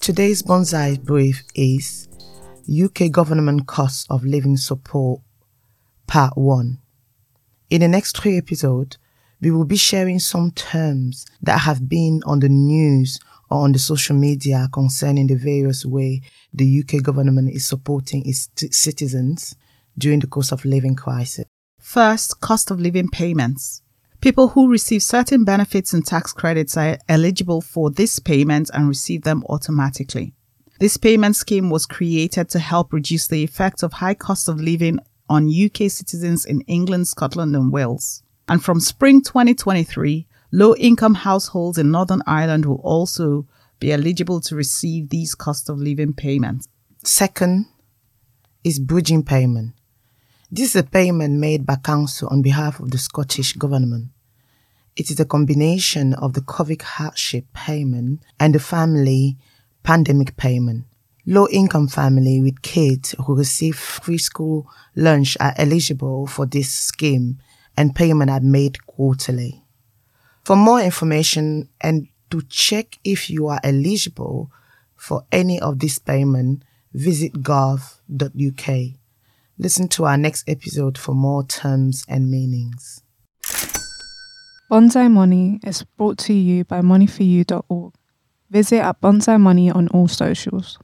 Today's Bonsai brief is UK Government Cost of Living Support, Part 1. In the next three episodes, we will be sharing some terms that have been on the news or on the social media concerning the various way the UK government is supporting its t- citizens during the cost of living crisis. First, cost of living payments. People who receive certain benefits and tax credits are eligible for this payment and receive them automatically. This payment scheme was created to help reduce the effect of high cost of living on UK citizens in England, Scotland, and Wales. And from spring 2023, low income households in Northern Ireland will also be eligible to receive these cost of living payments. Second is bridging payment. This is a payment made by council on behalf of the Scottish government. It is a combination of the COVID hardship payment and the family pandemic payment. Low income family with kids who receive free school lunch are eligible for this scheme and payment are made quarterly. For more information and to check if you are eligible for any of this payment, visit gov.uk. Listen to our next episode for more terms and meanings. Bonsai Money is brought to you by moneyforyou.org. Visit at Bonsai Money on all socials.